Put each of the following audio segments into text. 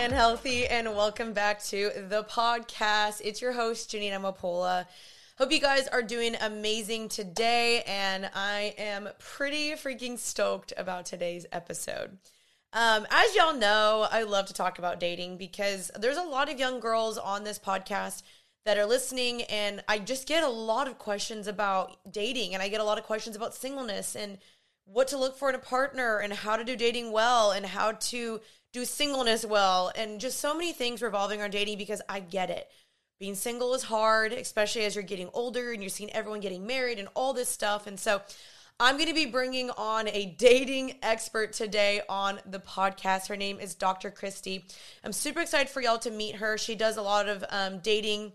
and healthy, and welcome back to the podcast. It's your host, Janine Amapola. Hope you guys are doing amazing today, and I am pretty freaking stoked about today's episode. Um, as y'all know, I love to talk about dating because there's a lot of young girls on this podcast that are listening, and I just get a lot of questions about dating, and I get a lot of questions about singleness and what to look for in a partner, and how to do dating well, and how to do singleness well, and just so many things revolving around dating because I get it. Being single is hard, especially as you're getting older and you're seeing everyone getting married and all this stuff. And so, I'm going to be bringing on a dating expert today on the podcast. Her name is Dr. Christie. I'm super excited for y'all to meet her. She does a lot of um, dating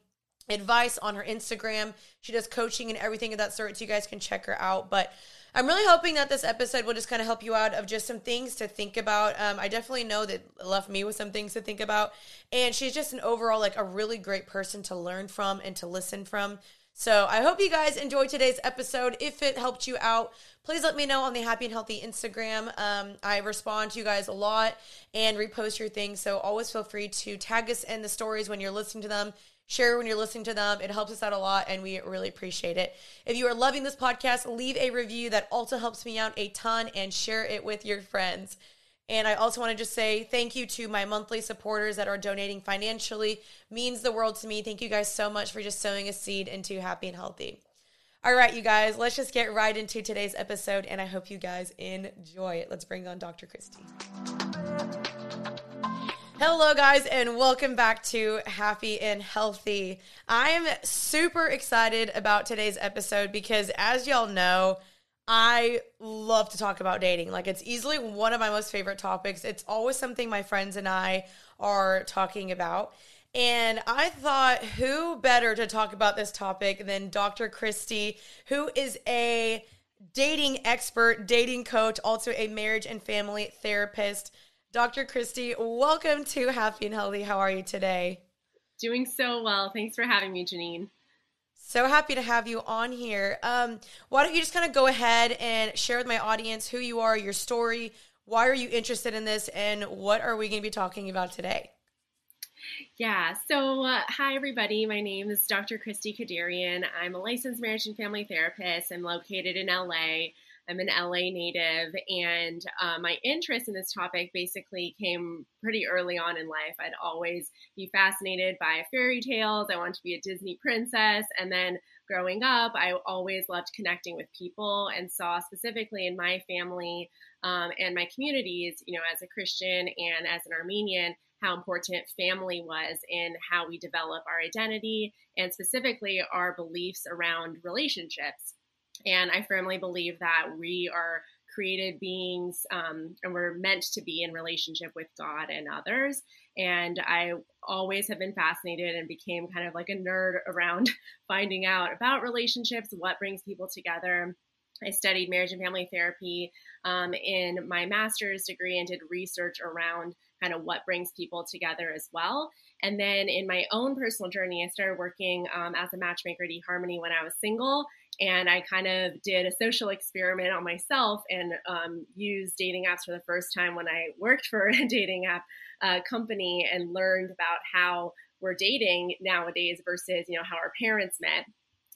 advice on her Instagram. She does coaching and everything of that sort, so you guys can check her out. But I'm really hoping that this episode will just kind of help you out of just some things to think about. Um, I definitely know that left me with some things to think about, and she's just an overall like a really great person to learn from and to listen from. So I hope you guys enjoyed today's episode. If it helped you out, please let me know on the Happy and Healthy Instagram. Um, I respond to you guys a lot and repost your things. So always feel free to tag us in the stories when you're listening to them. Share when you're listening to them. It helps us out a lot and we really appreciate it. If you are loving this podcast, leave a review. That also helps me out a ton and share it with your friends. And I also want to just say thank you to my monthly supporters that are donating financially. Means the world to me. Thank you guys so much for just sowing a seed into happy and healthy. All right, you guys, let's just get right into today's episode, and I hope you guys enjoy it. Let's bring on Dr. Christie. Hello, guys, and welcome back to Happy and Healthy. I'm super excited about today's episode because, as y'all know, I love to talk about dating. Like, it's easily one of my most favorite topics. It's always something my friends and I are talking about. And I thought, who better to talk about this topic than Dr. Christie, who is a dating expert, dating coach, also a marriage and family therapist. Dr. Christie, welcome to Happy and Healthy. How are you today? Doing so well. Thanks for having me, Janine. So happy to have you on here. Um, why don't you just kind of go ahead and share with my audience who you are, your story, why are you interested in this, and what are we going to be talking about today? Yeah, so uh, hi everybody. My name is Dr. Christie Kederian. I'm a licensed marriage and family therapist. I'm located in LA. I'm an LA native, and uh, my interest in this topic basically came pretty early on in life. I'd always be fascinated by fairy tales. I wanted to be a Disney princess, and then growing up, I always loved connecting with people and saw specifically in my family um, and my communities, you know, as a Christian and as an Armenian, how important family was in how we develop our identity and specifically our beliefs around relationships. And I firmly believe that we are created beings um, and we're meant to be in relationship with God and others. And I always have been fascinated and became kind of like a nerd around finding out about relationships, what brings people together. I studied marriage and family therapy um, in my master's degree and did research around kind of what brings people together as well. And then in my own personal journey, I started working um, as a matchmaker at eHarmony when I was single and I kind of did a social experiment on myself and um, used dating apps for the first time when I worked for a dating app uh, company and learned about how we're dating nowadays versus you know how our parents met,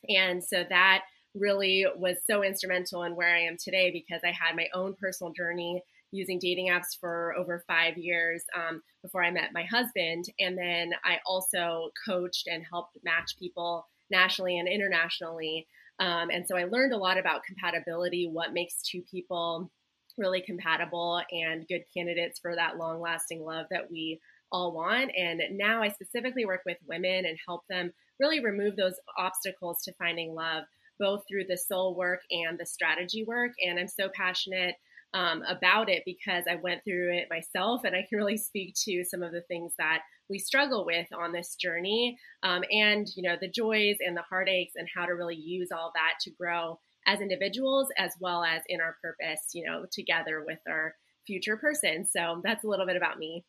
and so that really was so instrumental in where I am today because I had my own personal journey using dating apps for over five years um, before I met my husband, and then I also coached and helped match people nationally and internationally um, and so I learned a lot about compatibility, what makes two people really compatible and good candidates for that long lasting love that we all want. And now I specifically work with women and help them really remove those obstacles to finding love, both through the soul work and the strategy work. And I'm so passionate um, about it because I went through it myself and I can really speak to some of the things that we struggle with on this journey um, and you know the joys and the heartaches and how to really use all that to grow as individuals as well as in our purpose you know together with our future person so that's a little bit about me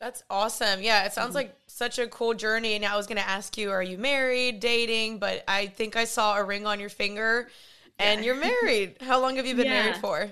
that's awesome. Yeah, it sounds mm-hmm. like such a cool journey. And I was going to ask you, are you married, dating? But I think I saw a ring on your finger and yeah. you're married. How long have you been yeah. married for?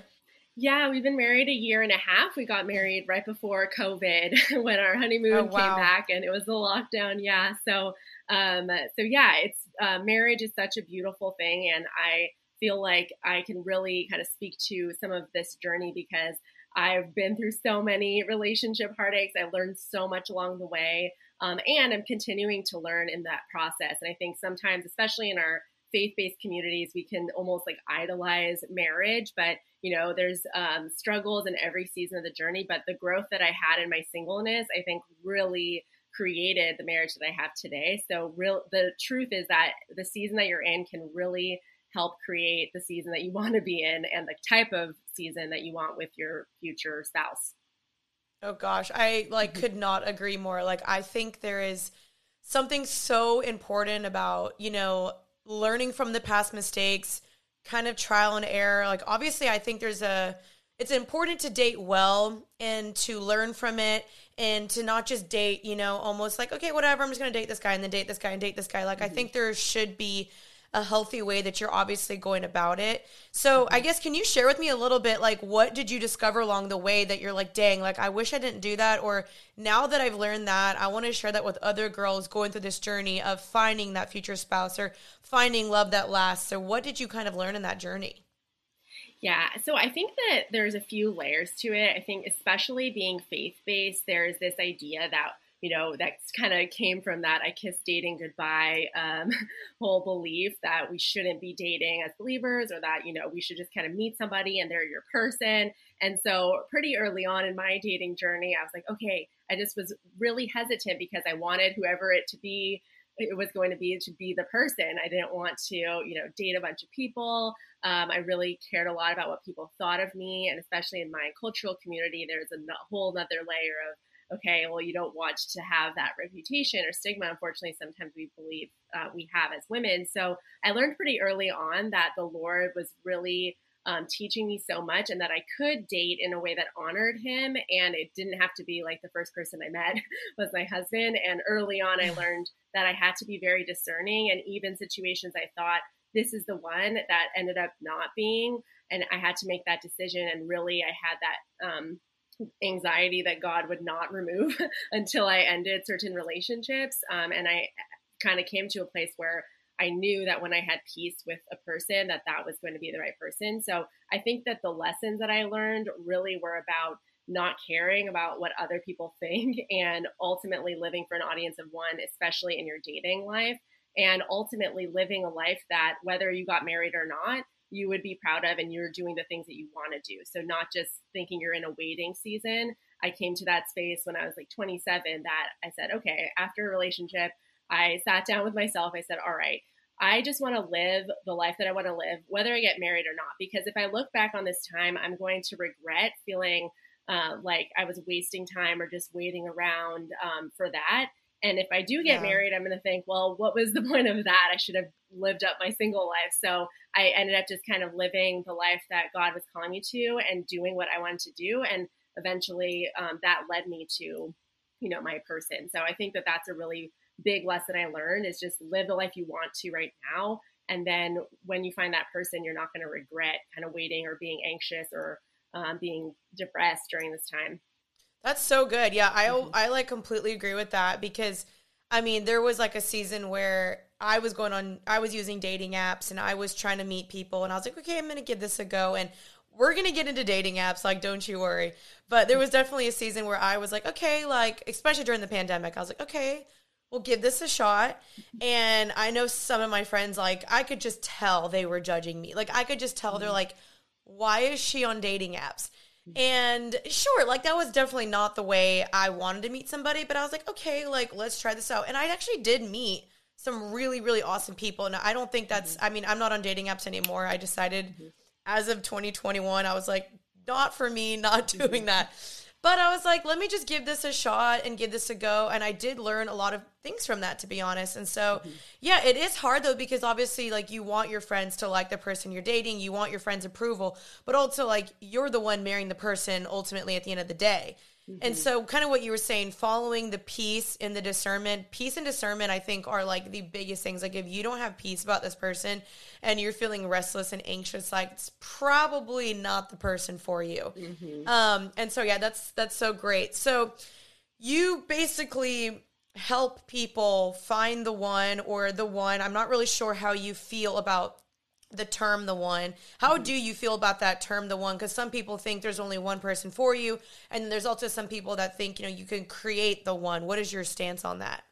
Yeah, we've been married a year and a half. We got married right before COVID when our honeymoon oh, wow. came back and it was the lockdown. Yeah. So, um, so yeah, it's, uh, marriage is such a beautiful thing. And I feel like I can really kind of speak to some of this journey because I've been through so many relationship heartaches. I learned so much along the way. Um, and I'm continuing to learn in that process. And I think sometimes, especially in our faith based communities, we can almost like idolize marriage, but you know, there's um, struggles in every season of the journey. But the growth that I had in my singleness, I think really created the marriage that I have today. So, real the truth is that the season that you're in can really help create the season that you want to be in and the type of season that you want with your future spouse. Oh gosh, I like mm-hmm. could not agree more. Like I think there is something so important about, you know, learning from the past mistakes, kind of trial and error. Like obviously I think there's a it's important to date well and to learn from it and to not just date, you know, almost like okay, whatever, I'm just going to date this guy and then date this guy and date this guy. Like mm-hmm. I think there should be a healthy way that you're obviously going about it. So, mm-hmm. I guess can you share with me a little bit like what did you discover along the way that you're like, dang, like I wish I didn't do that or now that I've learned that, I want to share that with other girls going through this journey of finding that future spouse or finding love that lasts. So, what did you kind of learn in that journey? Yeah, so I think that there's a few layers to it. I think, especially being faith based, there's this idea that you know, that kind of came from that I kissed dating goodbye um, whole belief that we shouldn't be dating as believers or that, you know, we should just kind of meet somebody and they're your person. And so, pretty early on in my dating journey, I was like, okay, I just was really hesitant because I wanted whoever it to be it was going to be to be the person. I didn't want to, you know, date a bunch of people. Um, I really cared a lot about what people thought of me, and especially in my cultural community, there's a whole other layer of okay, well, you don't want to have that reputation or stigma. Unfortunately, sometimes we believe uh, we have as women. So I learned pretty early on that the Lord was really um, teaching me so much and that I could date in a way that honored him. And it didn't have to be like the first person I met was my husband. And early on, I learned that I had to be very discerning. And even situations I thought this is the one that ended up not being. And I had to make that decision. And really, I had that um, anxiety that God would not remove until I ended certain relationships. Um, and I kind of came to a place where I knew that when I had peace with a person, that that was going to be the right person. So I think that the lessons that I learned really were about not caring about what other people think and ultimately living for an audience of one, especially in your dating life, and ultimately living a life that whether you got married or not, you would be proud of and you're doing the things that you want to do. So not just thinking you're in a waiting season. I came to that space when I was like 27 that I said, okay, after a relationship, I sat down with myself. I said, all right, I just want to live the life that I want to live, whether I get married or not. Because if I look back on this time, I'm going to regret feeling uh, like I was wasting time or just waiting around um, for that. And if I do get yeah. married, I'm going to think, well, what was the point of that? I should have lived up my single life. So I ended up just kind of living the life that God was calling me to and doing what I wanted to do. And eventually um, that led me to, you know, my person. So I think that that's a really big lesson I learned is just live the life you want to right now. And then when you find that person, you're not going to regret kind of waiting or being anxious or um, being depressed during this time. That's so good. Yeah, I mm-hmm. I like completely agree with that because I mean, there was like a season where I was going on I was using dating apps and I was trying to meet people and I was like, "Okay, I'm going to give this a go." And we're going to get into dating apps, like don't you worry. But there was definitely a season where I was like, "Okay, like especially during the pandemic, I was like, "Okay, we'll give this a shot." And I know some of my friends like I could just tell they were judging me. Like I could just tell they're mm-hmm. like, "Why is she on dating apps?" And sure, like that was definitely not the way I wanted to meet somebody, but I was like, okay, like let's try this out. And I actually did meet some really, really awesome people. And I don't think that's, mm-hmm. I mean, I'm not on dating apps anymore. I decided mm-hmm. as of 2021, I was like, not for me, not doing mm-hmm. that. But I was like, let me just give this a shot and give this a go. And I did learn a lot of things from that, to be honest. And so, mm-hmm. yeah, it is hard though, because obviously, like, you want your friends to like the person you're dating, you want your friends' approval, but also, like, you're the one marrying the person ultimately at the end of the day. Mm-hmm. And so, kind of what you were saying, following the peace and the discernment, peace and discernment, I think, are like the biggest things. Like, if you don't have peace about this person and you're feeling restless and anxious, like it's probably not the person for you. Mm-hmm. Um, and so, yeah, that's that's so great. So, you basically help people find the one or the one. I'm not really sure how you feel about the term the one. How mm-hmm. do you feel about that term the one? Because some people think there's only one person for you, and there's also some people that think you know you can create the one. What is your stance on that?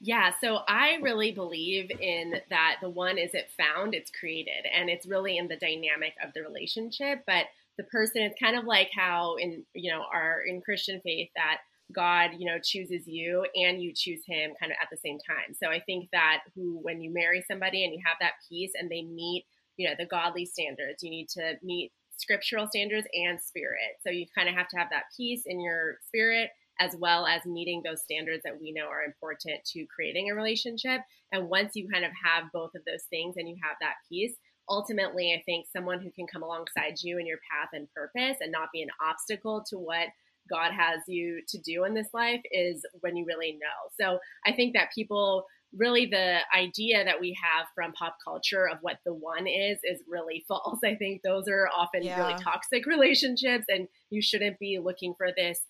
Yeah, so I really believe in that the one isn't found, it's created. And it's really in the dynamic of the relationship. But the person, it's kind of like how in, you know, our in Christian faith that God, you know, chooses you and you choose him kind of at the same time. So I think that who, when you marry somebody and you have that peace and they meet, you know, the godly standards, you need to meet scriptural standards and spirit. So you kind of have to have that peace in your spirit as well as meeting those standards that we know are important to creating a relationship. And once you kind of have both of those things and you have that peace, ultimately, I think someone who can come alongside you in your path and purpose and not be an obstacle to what God has you to do in this life is when you really know. So I think that people really the idea that we have from pop culture of what the one is is really false. I think those are often yeah. really toxic relationships, and you shouldn't be looking for this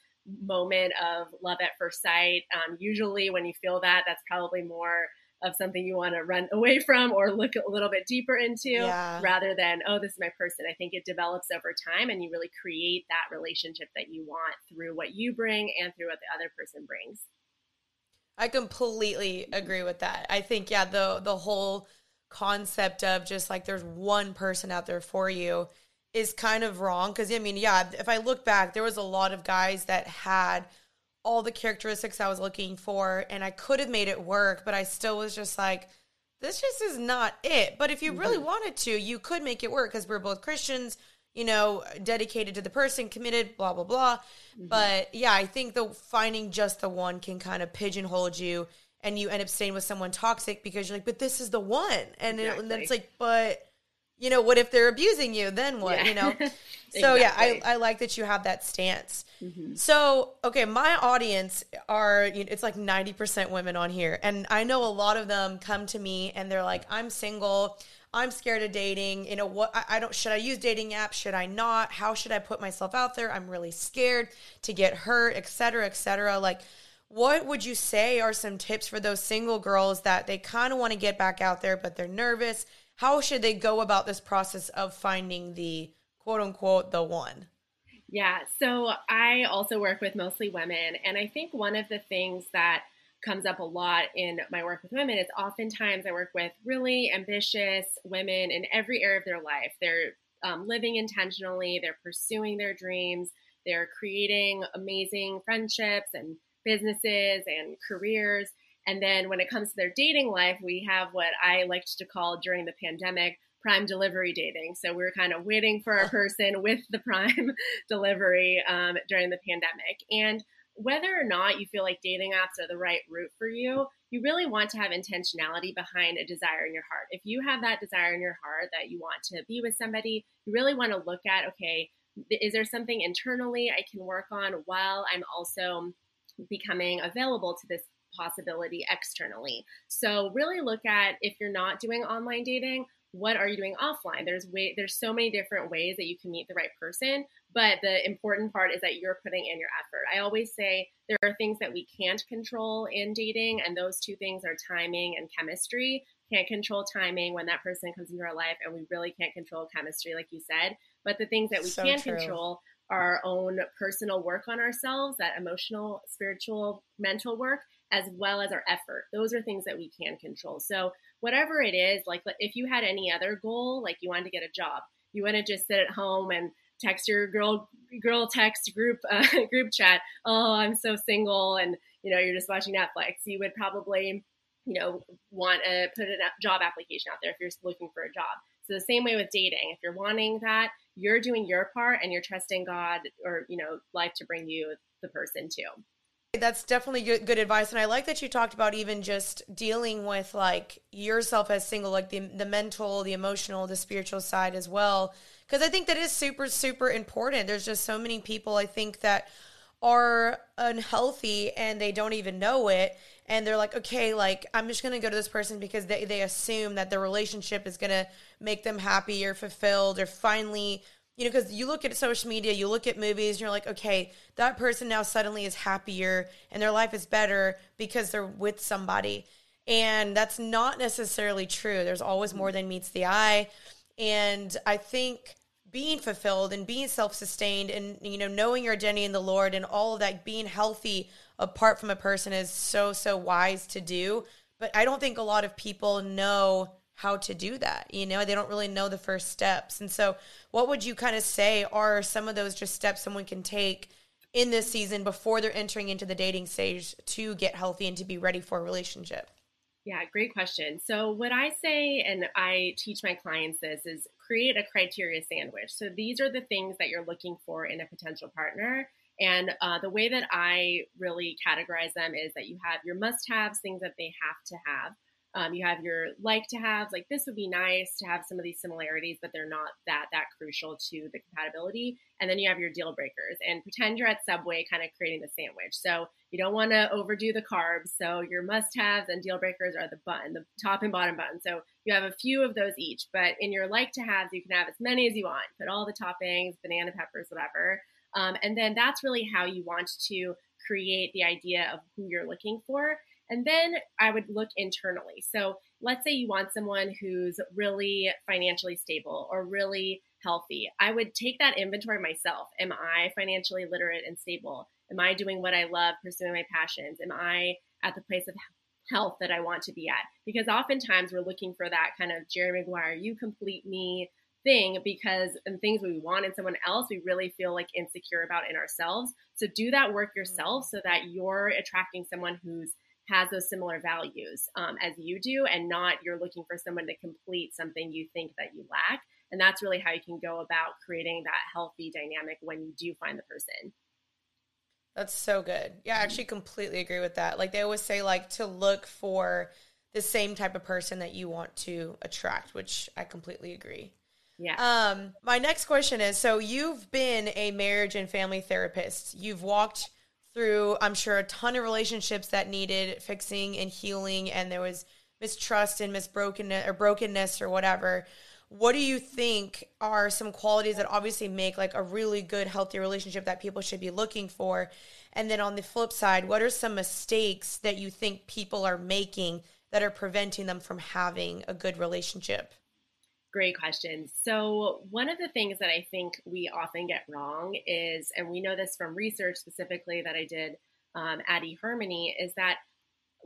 moment of love at first sight. Um, usually, when you feel that, that's probably more of something you want to run away from or look a little bit deeper into yeah. rather than, oh, this is my person. I think it develops over time and you really create that relationship that you want through what you bring and through what the other person brings. I completely agree with that. I think, yeah, the the whole concept of just like there's one person out there for you is kind of wrong. Cause I mean, yeah, if I look back, there was a lot of guys that had all the characteristics I was looking for and I could have made it work, but I still was just like, this just is not it. But if you really wanted to, you could make it work because we're both Christians, you know, dedicated to the person, committed, blah, blah, blah. Mm-hmm. But yeah, I think the finding just the one can kind of pigeonhole you and you end up staying with someone toxic because you're like, but this is the one. And, exactly. it, and then it's like, but you know, what if they're abusing you? Then what? Yeah. You know? so exactly. yeah, I, I like that you have that stance. Mm-hmm. So, okay, my audience are, you know, it's like 90% women on here. And I know a lot of them come to me and they're like, I'm single. I'm scared of dating. You know, what I, I don't, should I use dating apps? Should I not? How should I put myself out there? I'm really scared to get hurt, et cetera, et cetera. Like, what would you say are some tips for those single girls that they kind of want to get back out there, but they're nervous? How should they go about this process of finding the quote unquote the one? Yeah, so I also work with mostly women, and I think one of the things that comes up a lot in my work with women is oftentimes I work with really ambitious women in every area of their life. They're um, living intentionally, they're pursuing their dreams, they're creating amazing friendships and businesses and careers. And then when it comes to their dating life, we have what I liked to call during the pandemic prime delivery dating. So we are kind of waiting for our person with the prime delivery um, during the pandemic. And whether or not you feel like dating apps are the right route for you, you really want to have intentionality behind a desire in your heart. If you have that desire in your heart that you want to be with somebody, you really want to look at okay, is there something internally I can work on while I'm also becoming available to this possibility externally. So really look at if you're not doing online dating, what are you doing offline? There's way there's so many different ways that you can meet the right person, but the important part is that you're putting in your effort. I always say there are things that we can't control in dating, and those two things are timing and chemistry. Can't control timing when that person comes into our life, and we really can't control chemistry, like you said. But the things that we so can true. control our own personal work on ourselves, that emotional, spiritual, mental work, as well as our effort. Those are things that we can control. So, whatever it is, like if you had any other goal, like you wanted to get a job, you want to just sit at home and text your girl girl text group uh, group chat, "Oh, I'm so single," and you know you're just watching Netflix. You would probably you know want to put a job application out there if you're looking for a job. So the same way with dating, if you're wanting that, you're doing your part and you're trusting God or you know life to bring you the person too. That's definitely good, good advice, and I like that you talked about even just dealing with like yourself as single, like the the mental, the emotional, the spiritual side as well, because I think that is super super important. There's just so many people I think that are unhealthy and they don't even know it. And they're like okay like i'm just gonna go to this person because they, they assume that the relationship is gonna make them happy or fulfilled or finally you know because you look at social media you look at movies and you're like okay that person now suddenly is happier and their life is better because they're with somebody. And that's not necessarily true. There's always more than meets the eye. And i think being fulfilled and being self-sustained and you know knowing your identity in the lord and all of that being healthy apart from a person is so so wise to do. But i don't think a lot of people know how to do that you know they don't really know the first steps and so what would you kind of say are some of those just steps someone can take in this season before they're entering into the dating stage to get healthy and to be ready for a relationship yeah, great question. So, what I say, and I teach my clients this, is create a criteria sandwich. So, these are the things that you're looking for in a potential partner. And uh, the way that I really categorize them is that you have your must haves, things that they have to have. Um, you have your like to have, like this would be nice to have some of these similarities, but they're not that that crucial to the compatibility. And then you have your deal breakers, and pretend you're at Subway, kind of creating the sandwich. So you don't want to overdo the carbs. So your must haves and deal breakers are the button, the top and bottom button. So you have a few of those each, but in your like to haves, you can have as many as you want. Put all the toppings, banana peppers, whatever. Um, and then that's really how you want to create the idea of who you're looking for. And then I would look internally. So let's say you want someone who's really financially stable or really healthy. I would take that inventory myself. Am I financially literate and stable? Am I doing what I love, pursuing my passions? Am I at the place of health that I want to be at? Because oftentimes we're looking for that kind of Jerry Maguire, you complete me thing because and things we want in someone else we really feel like insecure about in ourselves so do that work yourself mm. so that you're attracting someone who's has those similar values um, as you do and not you're looking for someone to complete something you think that you lack. And that's really how you can go about creating that healthy dynamic when you do find the person. That's so good. Yeah i actually completely agree with that. Like they always say like to look for the same type of person that you want to attract which i completely agree. Yeah. Um, my next question is so you've been a marriage and family therapist. You've walked through, I'm sure, a ton of relationships that needed fixing and healing, and there was mistrust and misbrokenness or brokenness or whatever. What do you think are some qualities that obviously make like a really good, healthy relationship that people should be looking for? And then on the flip side, what are some mistakes that you think people are making that are preventing them from having a good relationship? Great question. So, one of the things that I think we often get wrong is, and we know this from research specifically that I did um, at eHarmony, is that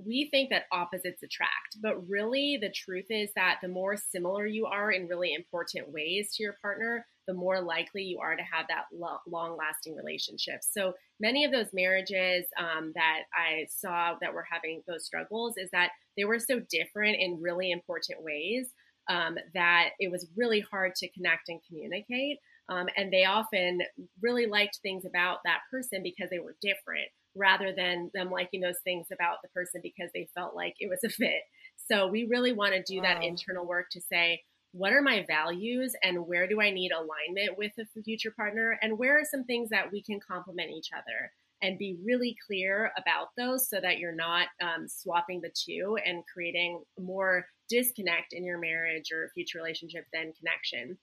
we think that opposites attract. But really, the truth is that the more similar you are in really important ways to your partner, the more likely you are to have that lo- long lasting relationship. So, many of those marriages um, that I saw that were having those struggles is that they were so different in really important ways um, that it was really hard to connect and communicate. Um, and they often really liked things about that person because they were different rather than them liking those things about the person because they felt like it was a fit. So we really want to do wow. that internal work to say, what are my values and where do I need alignment with a future partner? And where are some things that we can complement each other? and be really clear about those so that you're not um, swapping the two and creating more disconnect in your marriage or future relationship than connection.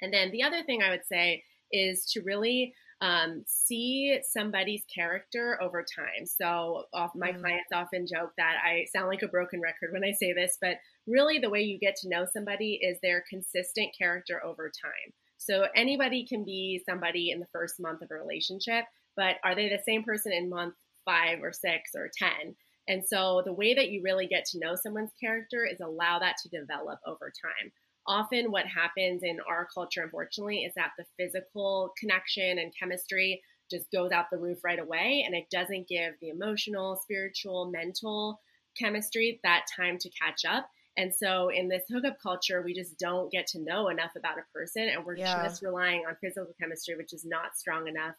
And then the other thing I would say is to really um, see somebody's character over time. So, off, my mm. clients often joke that I sound like a broken record when I say this, but really the way you get to know somebody is their consistent character over time. So, anybody can be somebody in the first month of a relationship, but are they the same person in month five or six or 10? And so the way that you really get to know someone's character is allow that to develop over time. Often, what happens in our culture, unfortunately, is that the physical connection and chemistry just goes out the roof right away, and it doesn't give the emotional, spiritual, mental chemistry that time to catch up. And so, in this hookup culture, we just don't get to know enough about a person, and we're yeah. just relying on physical chemistry, which is not strong enough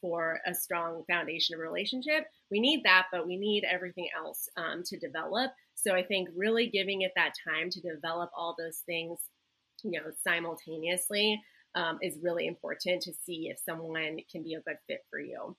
for a strong foundation of relationship. We need that, but we need everything else um, to develop. So I think really giving it that time to develop all those things, you know, simultaneously um, is really important to see if someone can be a good fit for you.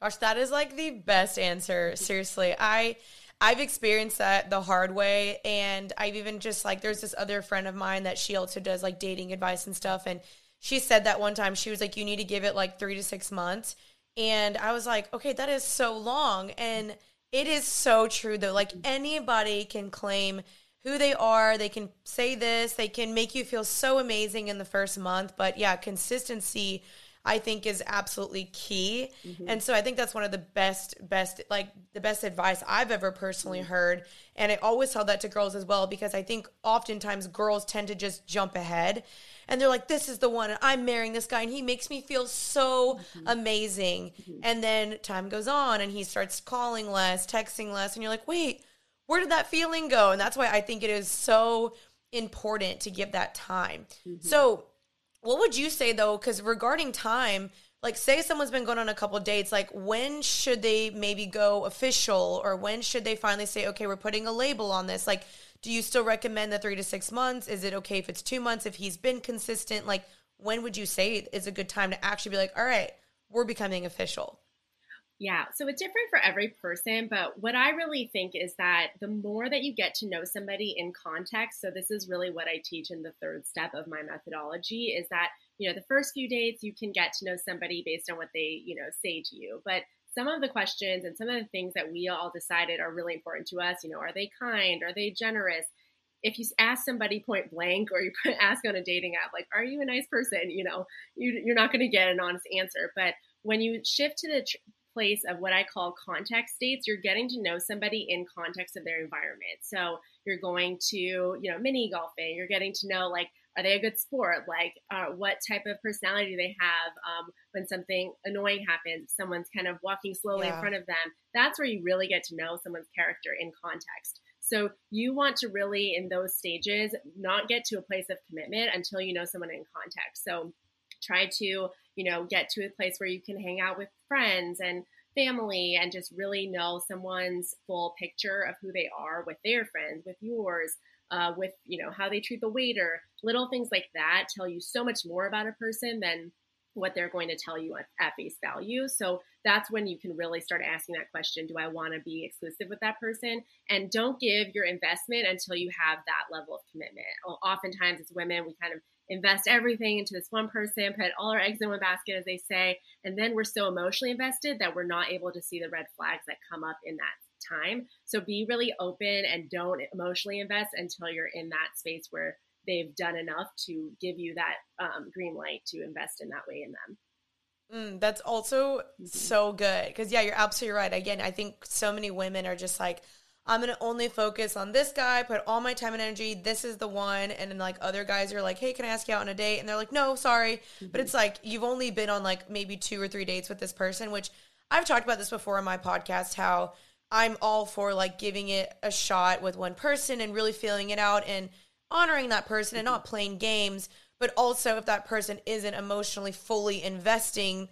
Gosh, that is like the best answer. Seriously. I I've experienced that the hard way and I've even just like there's this other friend of mine that she also does like dating advice and stuff and she said that one time she was like you need to give it like 3 to 6 months. And I was like okay that is so long. And it is so true though. Like anybody can claim who they are. They can say this. They can make you feel so amazing in the first month. But yeah consistency I think is absolutely key. Mm-hmm. And so I think that's one of the best, best, like the best advice I've ever personally mm-hmm. heard. And I always tell that to girls as well because I think oftentimes girls tend to just jump ahead and they're like, this is the one, and I'm marrying this guy, and he makes me feel so mm-hmm. amazing. Mm-hmm. And then time goes on and he starts calling less, texting less, and you're like, wait, where did that feeling go? And that's why I think it is so important to give that time. Mm-hmm. So what would you say though? Because regarding time, like say someone's been going on a couple dates, like when should they maybe go official, or when should they finally say, okay, we're putting a label on this? Like, do you still recommend the three to six months? Is it okay if it's two months if he's been consistent? Like, when would you say is a good time to actually be like, all right, we're becoming official? Yeah, so it's different for every person, but what I really think is that the more that you get to know somebody in context, so this is really what I teach in the third step of my methodology is that, you know, the first few dates you can get to know somebody based on what they, you know, say to you. But some of the questions and some of the things that we all decided are really important to us, you know, are they kind? Are they generous? if you ask somebody point blank or you ask on a dating app like are you a nice person you know you, are not going to get an honest answer but when you shift to the place of what I call context states, you're getting to know somebody in context of their environment. So you're going to, you know, mini golfing. You're getting to know like, are they a good sport? Like, uh, what type of personality do they have? Um, when something annoying happens, someone's kind of walking slowly yeah. in front of them. That's where you really get to know someone's character in context. So you want to really, in those stages, not get to a place of commitment until you know someone in context. So try to you know get to a place where you can hang out with friends and family and just really know someone's full picture of who they are with their friends with yours uh, with you know how they treat the waiter. Little things like that tell you so much more about a person than what they're going to tell you at, at face value. So that's when you can really start asking that question do i want to be exclusive with that person? And don't give your investment until you have that level of commitment. Oftentimes as women we kind of invest everything into this one person, put all our eggs in one basket, as they say, and then we're so emotionally invested that we're not able to see the red flags that come up in that time. So be really open and don't emotionally invest until you're in that space where they've done enough to give you that um, green light to invest in that way in them. Mm, that's also mm-hmm. so good because yeah, you're absolutely right. Again, I think so many women are just like, I'm gonna only focus on this guy, put all my time and energy. This is the one. And then like other guys are like, hey, can I ask you out on a date? And they're like, no, sorry. Mm-hmm. But it's like you've only been on like maybe two or three dates with this person, which I've talked about this before on my podcast, how I'm all for like giving it a shot with one person and really feeling it out and honoring that person and not playing games. But also if that person isn't emotionally fully investing,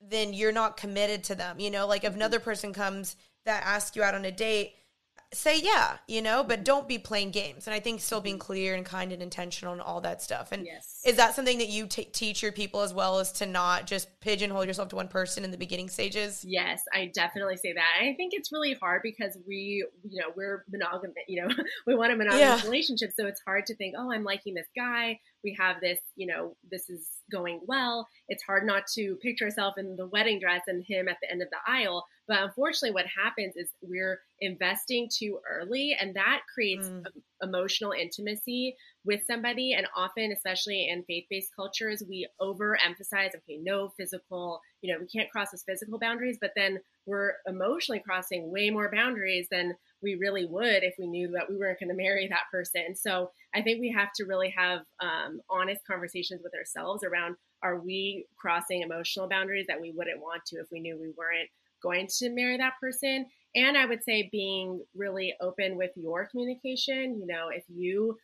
then you're not committed to them. You know, like if another person comes that asks you out on a date say yeah, you know, but don't be playing games. And I think still being mm-hmm. clear and kind and intentional and all that stuff. And yes. is that something that you t- teach your people as well as to not just pigeonhole yourself to one person in the beginning stages? Yes, I definitely say that. I think it's really hard because we, you know, we're monogamous, you know, we want a monogamous yeah. relationship. So it's hard to think, oh, I'm liking this guy. We have this, you know, this is going well. It's hard not to picture yourself in the wedding dress and him at the end of the aisle. But unfortunately, what happens is we're investing too early, and that creates mm. emotional intimacy with somebody. And often, especially in faith based cultures, we overemphasize okay, no physical, you know, we can't cross those physical boundaries, but then we're emotionally crossing way more boundaries than we really would if we knew that we weren't going to marry that person. So I think we have to really have um, honest conversations with ourselves around are we crossing emotional boundaries that we wouldn't want to if we knew we weren't going to marry that person. And I would say being really open with your communication. You know, if you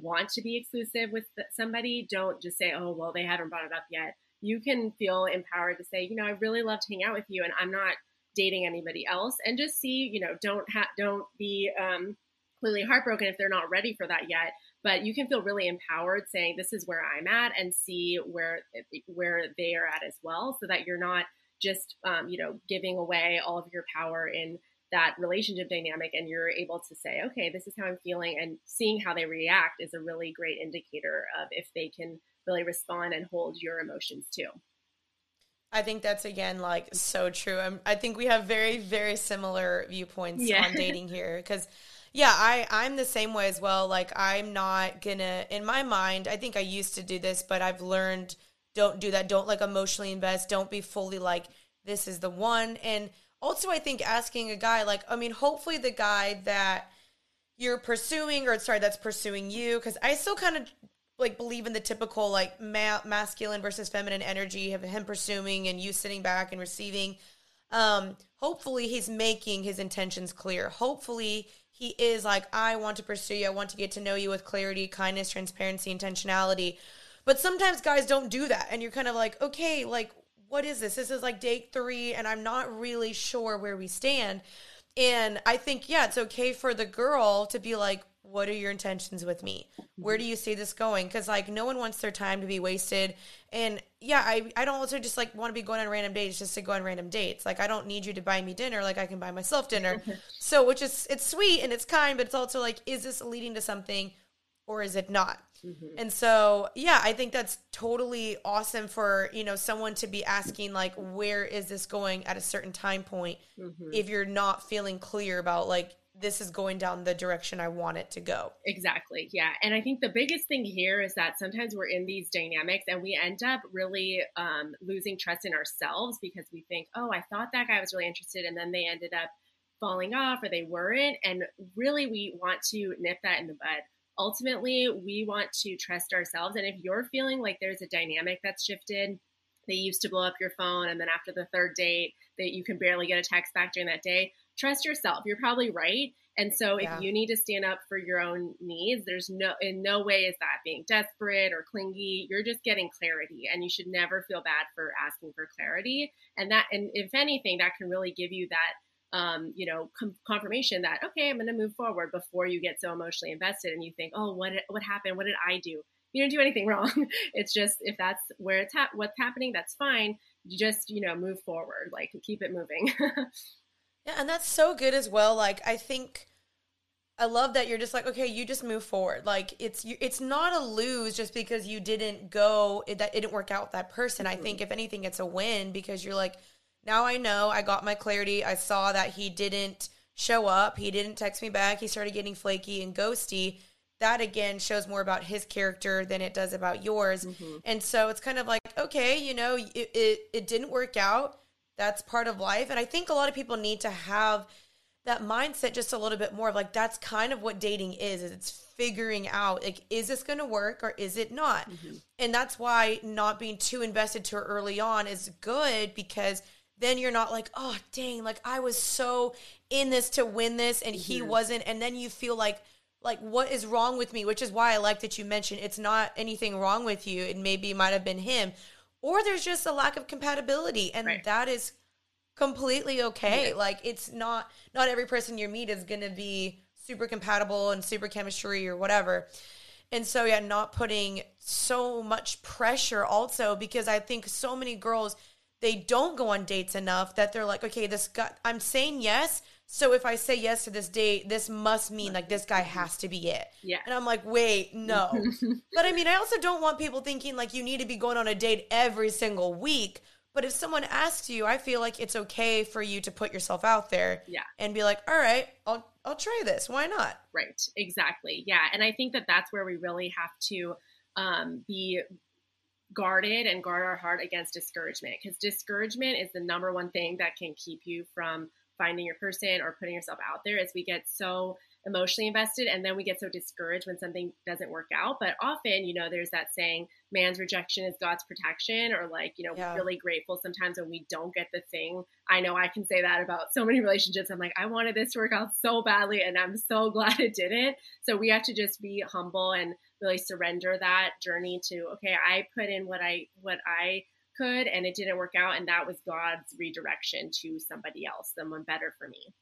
want to be exclusive with somebody, don't just say, oh, well, they haven't brought it up yet. You can feel empowered to say, you know, I really love to hang out with you and I'm not dating anybody else and just see, you know, don't have, don't be, um, completely heartbroken if they're not ready for that yet but you can feel really empowered saying this is where i'm at and see where where they are at as well so that you're not just um, you know giving away all of your power in that relationship dynamic and you're able to say okay this is how i'm feeling and seeing how they react is a really great indicator of if they can really respond and hold your emotions too I think that's again like so true. I'm, i think we have very very similar viewpoints yeah. on dating here because yeah, I I'm the same way as well. Like I'm not gonna in my mind. I think I used to do this, but I've learned don't do that. Don't like emotionally invest. Don't be fully like this is the one. And also, I think asking a guy like I mean, hopefully the guy that you're pursuing or sorry that's pursuing you because I still kind of like believe in the typical like ma- masculine versus feminine energy of him pursuing and you sitting back and receiving. Um, hopefully he's making his intentions clear. Hopefully he is like, I want to pursue you. I want to get to know you with clarity, kindness, transparency, intentionality. But sometimes guys don't do that. And you're kind of like, okay, like, what is this? This is like date three, and I'm not really sure where we stand. And I think, yeah, it's okay for the girl to be like, what are your intentions with me? Where do mm-hmm. you see this going? Because like no one wants their time to be wasted. And yeah, I, I don't also just like want to be going on random dates just to go on random dates. Like I don't need you to buy me dinner. Like I can buy myself dinner. so which is it's sweet and it's kind, but it's also like, is this leading to something or is it not? Mm-hmm. And so yeah, I think that's totally awesome for you know someone to be asking like, where is this going at a certain time point? Mm-hmm. If you're not feeling clear about like this is going down the direction I want it to go. Exactly. Yeah. And I think the biggest thing here is that sometimes we're in these dynamics and we end up really um, losing trust in ourselves because we think, oh, I thought that guy was really interested. And then they ended up falling off or they weren't. And really, we want to nip that in the bud. Ultimately, we want to trust ourselves. And if you're feeling like there's a dynamic that's shifted, they used to blow up your phone and then after the third date that you can barely get a text back during that day trust yourself. You're probably right. And so if yeah. you need to stand up for your own needs, there's no in no way is that being desperate or clingy. You're just getting clarity and you should never feel bad for asking for clarity. And that and if anything that can really give you that um, you know, com- confirmation that okay, I'm going to move forward before you get so emotionally invested and you think, "Oh, what what happened? What did I do?" You didn't do anything wrong. it's just if that's where it's ha- what's happening, that's fine. You just, you know, move forward, like keep it moving. Yeah, and that's so good as well. Like I think I love that you're just like, okay, you just move forward. Like it's you, it's not a lose just because you didn't go it, that it didn't work out with that person. Mm-hmm. I think if anything, it's a win because you're like, now I know I got my clarity. I saw that he didn't show up. He didn't text me back. He started getting flaky and ghosty. That again shows more about his character than it does about yours. Mm-hmm. And so it's kind of like, okay, you know, it, it, it didn't work out that's part of life. And I think a lot of people need to have that mindset just a little bit more of like that's kind of what dating is, is it's figuring out like is this going to work or is it not? Mm-hmm. And that's why not being too invested too early on is good because then you're not like, oh dang, like I was so in this to win this and mm-hmm. he wasn't and then you feel like like what is wrong with me which is why i like that you mentioned it's not anything wrong with you and maybe it might have been him or there's just a lack of compatibility and right. that is completely okay yeah. like it's not not every person you meet is going to be super compatible and super chemistry or whatever and so yeah not putting so much pressure also because i think so many girls they don't go on dates enough that they're like okay this guy i'm saying yes so if I say yes to this date, this must mean like this guy has to be it. Yeah. And I'm like, wait, no. but I mean, I also don't want people thinking like you need to be going on a date every single week. But if someone asks you, I feel like it's okay for you to put yourself out there. Yeah. And be like, all right, I'll I'll try this. Why not? Right. Exactly. Yeah. And I think that that's where we really have to um, be guarded and guard our heart against discouragement because discouragement is the number one thing that can keep you from finding your person or putting yourself out there as we get so emotionally invested and then we get so discouraged when something doesn't work out. But often you know there's that saying man's rejection is god's protection or like you know yeah. really grateful sometimes when we don't get the thing. I know i can say that about so many relationships. I'm like i wanted this to work out so badly and i'm so glad it didn't. So we have to just be humble and really surrender that journey to okay i put in what i what i could and it didn't work out and that was god's redirection to somebody else someone better for me.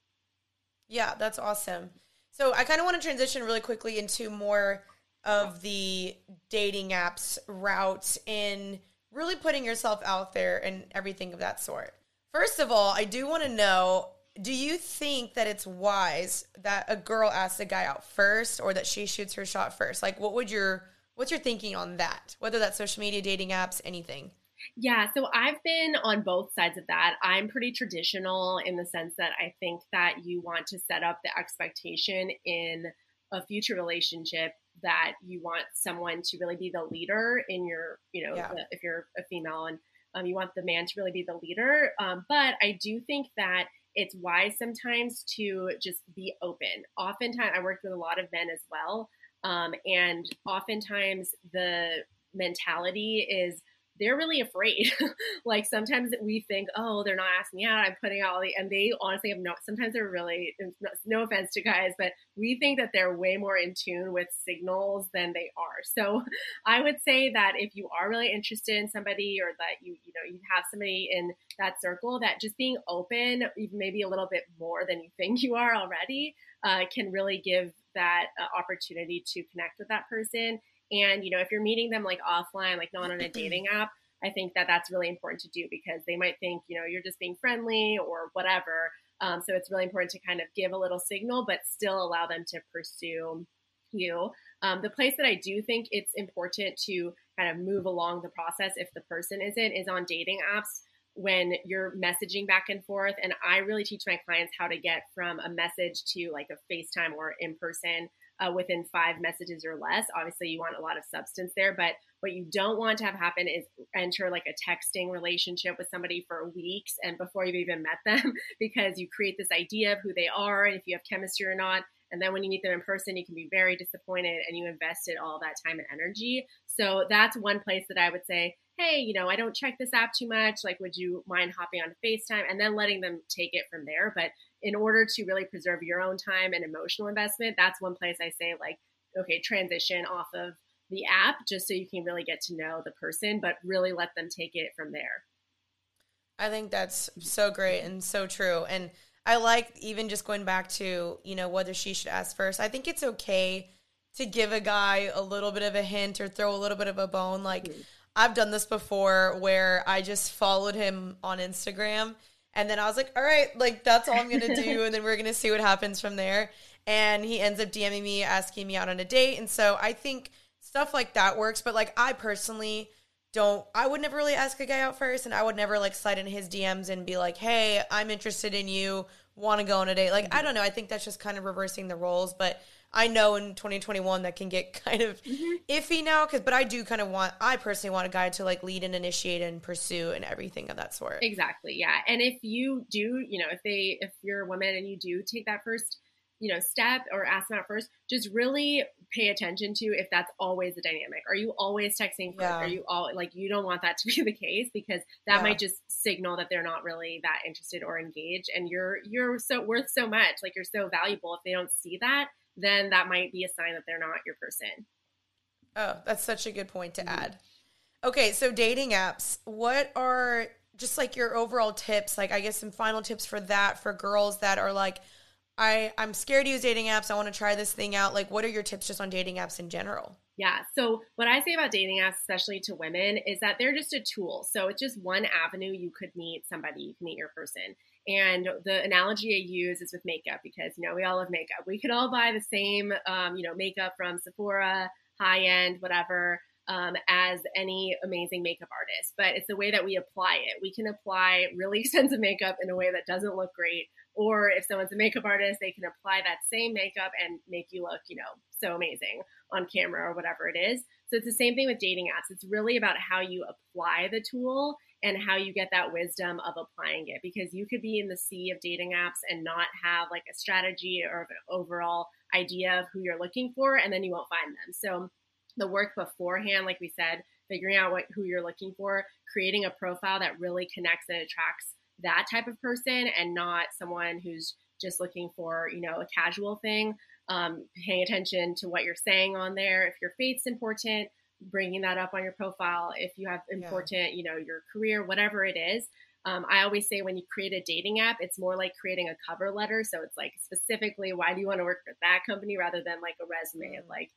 Yeah that's awesome. So i kind of want to transition really quickly into more of the dating apps route in really putting yourself out there and everything of that sort. First of all, I do want to know do you think that it's wise that a girl asks a guy out first or that she shoots her shot first? Like what would your what's your thinking on that? Whether that's social media, dating apps, anything. Yeah, so I've been on both sides of that. I'm pretty traditional in the sense that I think that you want to set up the expectation in a future relationship that you want someone to really be the leader in your, you know, yeah. if you're a female and um, you want the man to really be the leader. Um, but I do think that it's wise sometimes to just be open. Oftentimes, I worked with a lot of men as well. Um, and oftentimes, the mentality is they're really afraid. like sometimes we think, oh, they're not asking out. I'm putting out all the, and they honestly have no, sometimes they're really, no offense to guys, but we think that they're way more in tune with signals than they are. So I would say that if you are really interested in somebody or that you, you know, you have somebody in that circle, that just being open, maybe a little bit more than you think you are already, uh, can really give that uh, opportunity to connect with that person and, you know, if you're meeting them like offline, like not on a dating app, I think that that's really important to do because they might think, you know, you're just being friendly or whatever. Um, so it's really important to kind of give a little signal, but still allow them to pursue you. Um, the place that I do think it's important to kind of move along the process if the person isn't is on dating apps when you're messaging back and forth. And I really teach my clients how to get from a message to like a FaceTime or in person uh, within five messages or less. Obviously, you want a lot of substance there, but what you don't want to have happen is enter like a texting relationship with somebody for weeks and before you've even met them because you create this idea of who they are and if you have chemistry or not. And then when you meet them in person, you can be very disappointed and you invested all that time and energy. So that's one place that I would say, hey, you know, I don't check this app too much. Like, would you mind hopping on FaceTime? And then letting them take it from there. But in order to really preserve your own time and emotional investment, that's one place I say, like, okay, transition off of the app just so you can really get to know the person, but really let them take it from there. I think that's so great and so true. And I like even just going back to, you know, whether she should ask first. I think it's okay to give a guy a little bit of a hint or throw a little bit of a bone. Like, mm-hmm. I've done this before where I just followed him on Instagram and then I was like, all right, like that's all I'm going to do. and then we're going to see what happens from there. And he ends up DMing me, asking me out on a date. And so I think stuff like that works. But like, I personally don't, I would never really ask a guy out first. And I would never like slide in his DMs and be like, hey, I'm interested in you, want to go on a date. Like, mm-hmm. I don't know. I think that's just kind of reversing the roles. But I know in 2021 that can get kind of mm-hmm. iffy now because but I do kind of want I personally want a guy to like lead and initiate and pursue and everything of that sort. Exactly. Yeah. And if you do, you know, if they if you're a woman and you do take that first, you know, step or ask them out first, just really pay attention to if that's always the dynamic. Are you always texting first? Yeah. Are you all like you don't want that to be the case because that yeah. might just signal that they're not really that interested or engaged and you're you're so worth so much. Like you're so valuable if they don't see that then that might be a sign that they're not your person. Oh, that's such a good point to mm-hmm. add. Okay, so dating apps, what are just like your overall tips? Like, I guess some final tips for that for girls that are like, I I'm scared to use dating apps. I want to try this thing out. Like, what are your tips just on dating apps in general? Yeah. So, what I say about dating apps, especially to women, is that they're just a tool. So, it's just one avenue you could meet somebody, you can meet your person. And the analogy I use is with makeup because, you know, we all love makeup. We could all buy the same, um, you know, makeup from Sephora, high end, whatever, um, as any amazing makeup artist. But it's the way that we apply it. We can apply really expensive makeup in a way that doesn't look great. Or if someone's a makeup artist, they can apply that same makeup and make you look, you know, so amazing on camera or whatever it is. So it's the same thing with dating apps. It's really about how you apply the tool and how you get that wisdom of applying it because you could be in the sea of dating apps and not have like a strategy or an overall idea of who you're looking for and then you won't find them. So the work beforehand like we said figuring out what who you're looking for creating a profile that really connects and attracts that type of person and not someone who's just looking for you know a casual thing um, paying attention to what you're saying on there if your faith's important bringing that up on your profile if you have important yeah. you know your career whatever it is um, i always say when you create a dating app it's more like creating a cover letter so it's like specifically why do you want to work for that company rather than like a resume mm. of like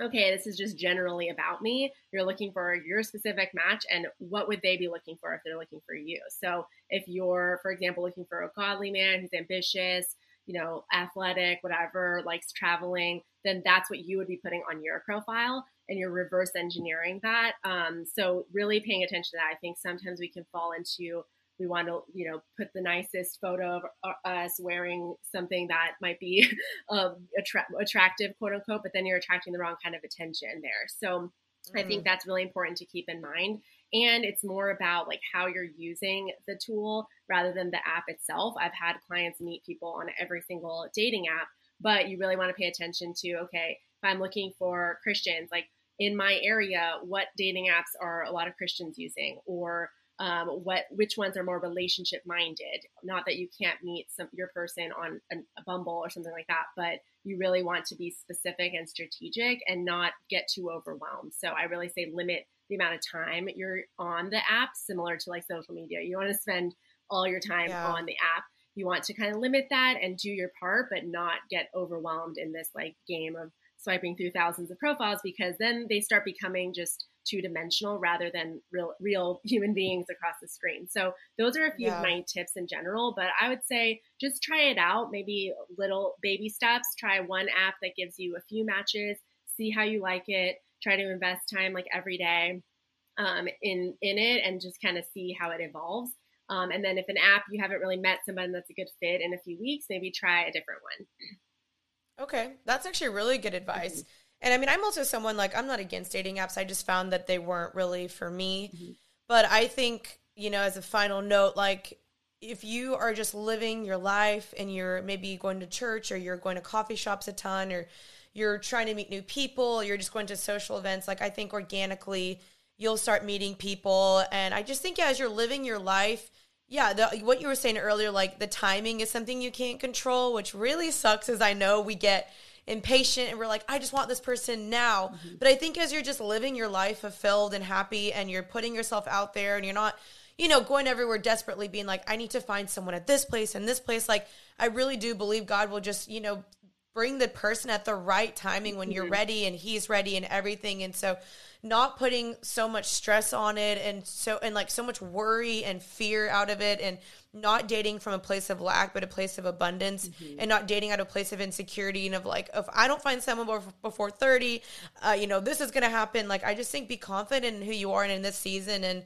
okay, this is just generally about me. You're looking for your specific match, and what would they be looking for if they're looking for you? So, if you're, for example, looking for a godly man who's ambitious, you know, athletic, whatever, likes traveling, then that's what you would be putting on your profile and you're reverse engineering that. Um, so, really paying attention to that. I think sometimes we can fall into we want to you know put the nicest photo of uh, us wearing something that might be um, attra- attractive quote unquote but then you're attracting the wrong kind of attention there so mm. i think mm. that's really important to keep in mind and it's more about like how you're using the tool rather than the app itself i've had clients meet people on every single dating app but you really want to pay attention to okay if i'm looking for christians like in my area what dating apps are a lot of christians using or um, what which ones are more relationship minded. Not that you can't meet some your person on a, a Bumble or something like that, but you really want to be specific and strategic and not get too overwhelmed. So I really say limit the amount of time you're on the app, similar to like social media. You want to spend all your time yeah. on the app. You want to kind of limit that and do your part, but not get overwhelmed in this like game of swiping through thousands of profiles because then they start becoming just two dimensional rather than real real human beings across the screen. So those are a few yeah. of my tips in general, but I would say just try it out, maybe little baby steps. Try one app that gives you a few matches, see how you like it. Try to invest time like every day um, in in it and just kind of see how it evolves. Um, and then if an app you haven't really met somebody that's a good fit in a few weeks, maybe try a different one. Okay, that's actually really good advice. Mm-hmm. And I mean, I'm also someone like I'm not against dating apps. I just found that they weren't really for me. Mm-hmm. But I think, you know, as a final note, like if you are just living your life and you're maybe going to church or you're going to coffee shops a ton or you're trying to meet new people, you're just going to social events, like I think organically you'll start meeting people. And I just think yeah, as you're living your life, yeah, the, what you were saying earlier, like the timing is something you can't control, which really sucks. As I know we get impatient and we're like, I just want this person now. Mm-hmm. But I think as you're just living your life fulfilled and happy and you're putting yourself out there and you're not, you know, going everywhere desperately being like, I need to find someone at this place and this place. Like, I really do believe God will just, you know, bring the person at the right timing when you're mm-hmm. ready and he's ready and everything. And so, not putting so much stress on it and so and like so much worry and fear out of it and not dating from a place of lack but a place of abundance mm-hmm. and not dating out of a place of insecurity and of like if i don't find someone before 30 uh, you know this is gonna happen like i just think be confident in who you are and in this season and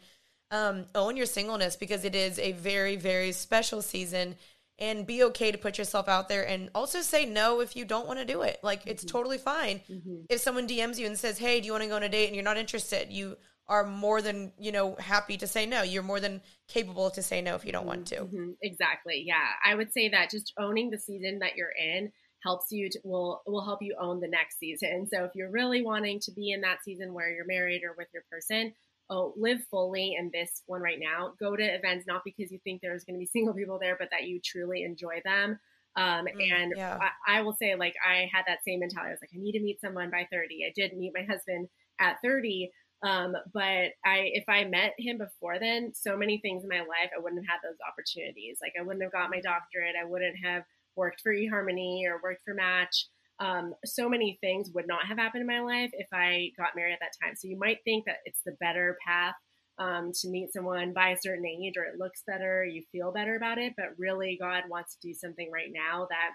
um, own your singleness because it is a very very special season and be okay to put yourself out there and also say no if you don't want to do it. Like mm-hmm. it's totally fine. Mm-hmm. If someone DMs you and says, "Hey, do you want to go on a date?" and you're not interested, you are more than, you know, happy to say no. You're more than capable to say no if you don't want to. Mm-hmm. Exactly. Yeah. I would say that just owning the season that you're in helps you to will will help you own the next season. So if you're really wanting to be in that season where you're married or with your person, oh, live fully in this one right now. Go to events not because you think there's going to be single people there, but that you truly enjoy them. Um, mm, and yeah. I, I, will say, like, I had that same mentality. I was like, I need to meet someone by 30. I did meet my husband at 30. Um, but I, if I met him before then, so many things in my life, I wouldn't have had those opportunities. Like, I wouldn't have got my doctorate. I wouldn't have worked for eHarmony or worked for Match um, so many things would not have happened in my life if I got married at that time. So you might think that it's the better path um, to meet someone by a certain age or it looks better, you feel better about it. But really, God wants to do something right now that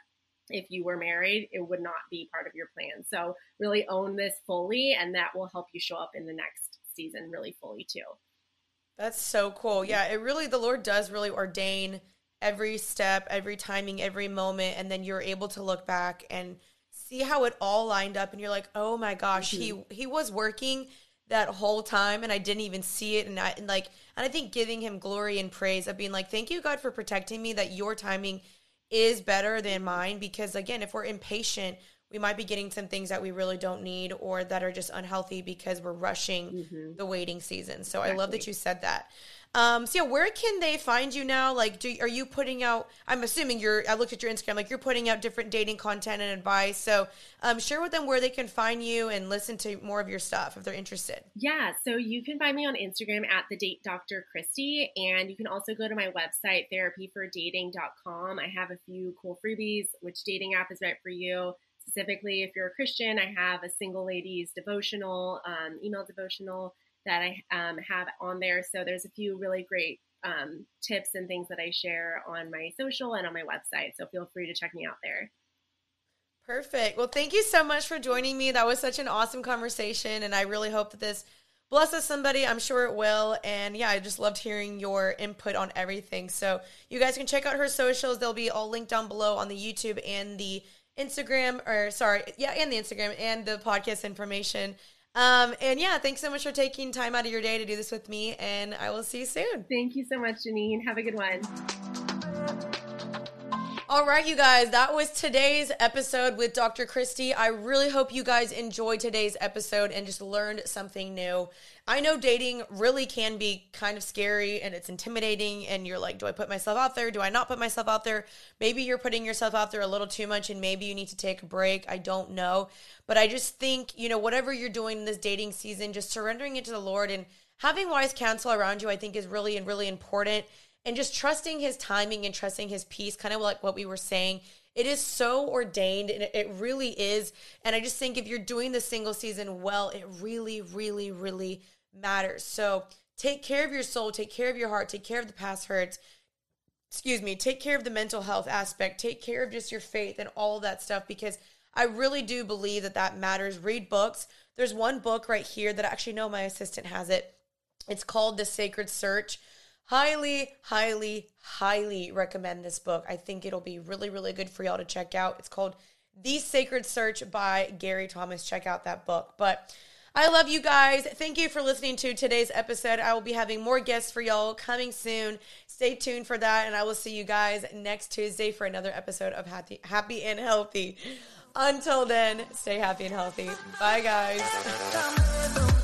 if you were married, it would not be part of your plan. So really own this fully, and that will help you show up in the next season really fully too. That's so cool. Yeah, it really, the Lord does really ordain every step, every timing, every moment. And then you're able to look back and see how it all lined up and you're like, "Oh my gosh, mm-hmm. he he was working that whole time and I didn't even see it and I and like and I think giving him glory and praise of being like, "Thank you God for protecting me that your timing is better than mine because again, if we're impatient, we might be getting some things that we really don't need or that are just unhealthy because we're rushing mm-hmm. the waiting season. So exactly. I love that you said that. Um, so yeah, where can they find you now? Like, do are you putting out? I'm assuming you're. I looked at your Instagram. Like, you're putting out different dating content and advice. So, um, share with them where they can find you and listen to more of your stuff if they're interested. Yeah, so you can find me on Instagram at the Date Doctor Christie, and you can also go to my website therapyfordating.com. I have a few cool freebies. Which dating app is right for you? specifically, if you're a Christian, I have a single ladies devotional, um, email devotional that I um, have on there. So there's a few really great um, tips and things that I share on my social and on my website. So feel free to check me out there. Perfect. Well, thank you so much for joining me. That was such an awesome conversation, and I really hope that this blesses somebody. I'm sure it will. And yeah, I just loved hearing your input on everything. So you guys can check out her socials. They'll be all linked down below on the YouTube and the Instagram, or sorry, yeah, and the Instagram and the podcast information. Um, and yeah, thanks so much for taking time out of your day to do this with me. And I will see you soon. Thank you so much, Janine. Have a good one. All right, you guys, that was today's episode with Dr. Christie. I really hope you guys enjoyed today's episode and just learned something new. I know dating really can be kind of scary and it's intimidating, and you're like, do I put myself out there? Do I not put myself out there? Maybe you're putting yourself out there a little too much and maybe you need to take a break. I don't know. But I just think, you know, whatever you're doing in this dating season, just surrendering it to the Lord and having wise counsel around you, I think is really and really important and just trusting his timing and trusting his peace, kind of like what we were saying. It is so ordained and it really is. And I just think if you're doing the single season well, it really, really, really matters. So take care of your soul, take care of your heart, take care of the past hurts. Excuse me, take care of the mental health aspect, take care of just your faith and all that stuff because I really do believe that that matters. Read books. There's one book right here that I actually know my assistant has it. It's called The Sacred Search highly, highly, highly recommend this book. I think it'll be really, really good for y'all to check out. It's called The Sacred Search by Gary Thomas. Check out that book. But I love you guys. Thank you for listening to today's episode. I will be having more guests for y'all coming soon. Stay tuned for that, and I will see you guys next Tuesday for another episode of Happy, Happy and Healthy. Until then, stay happy and healthy. Bye, guys.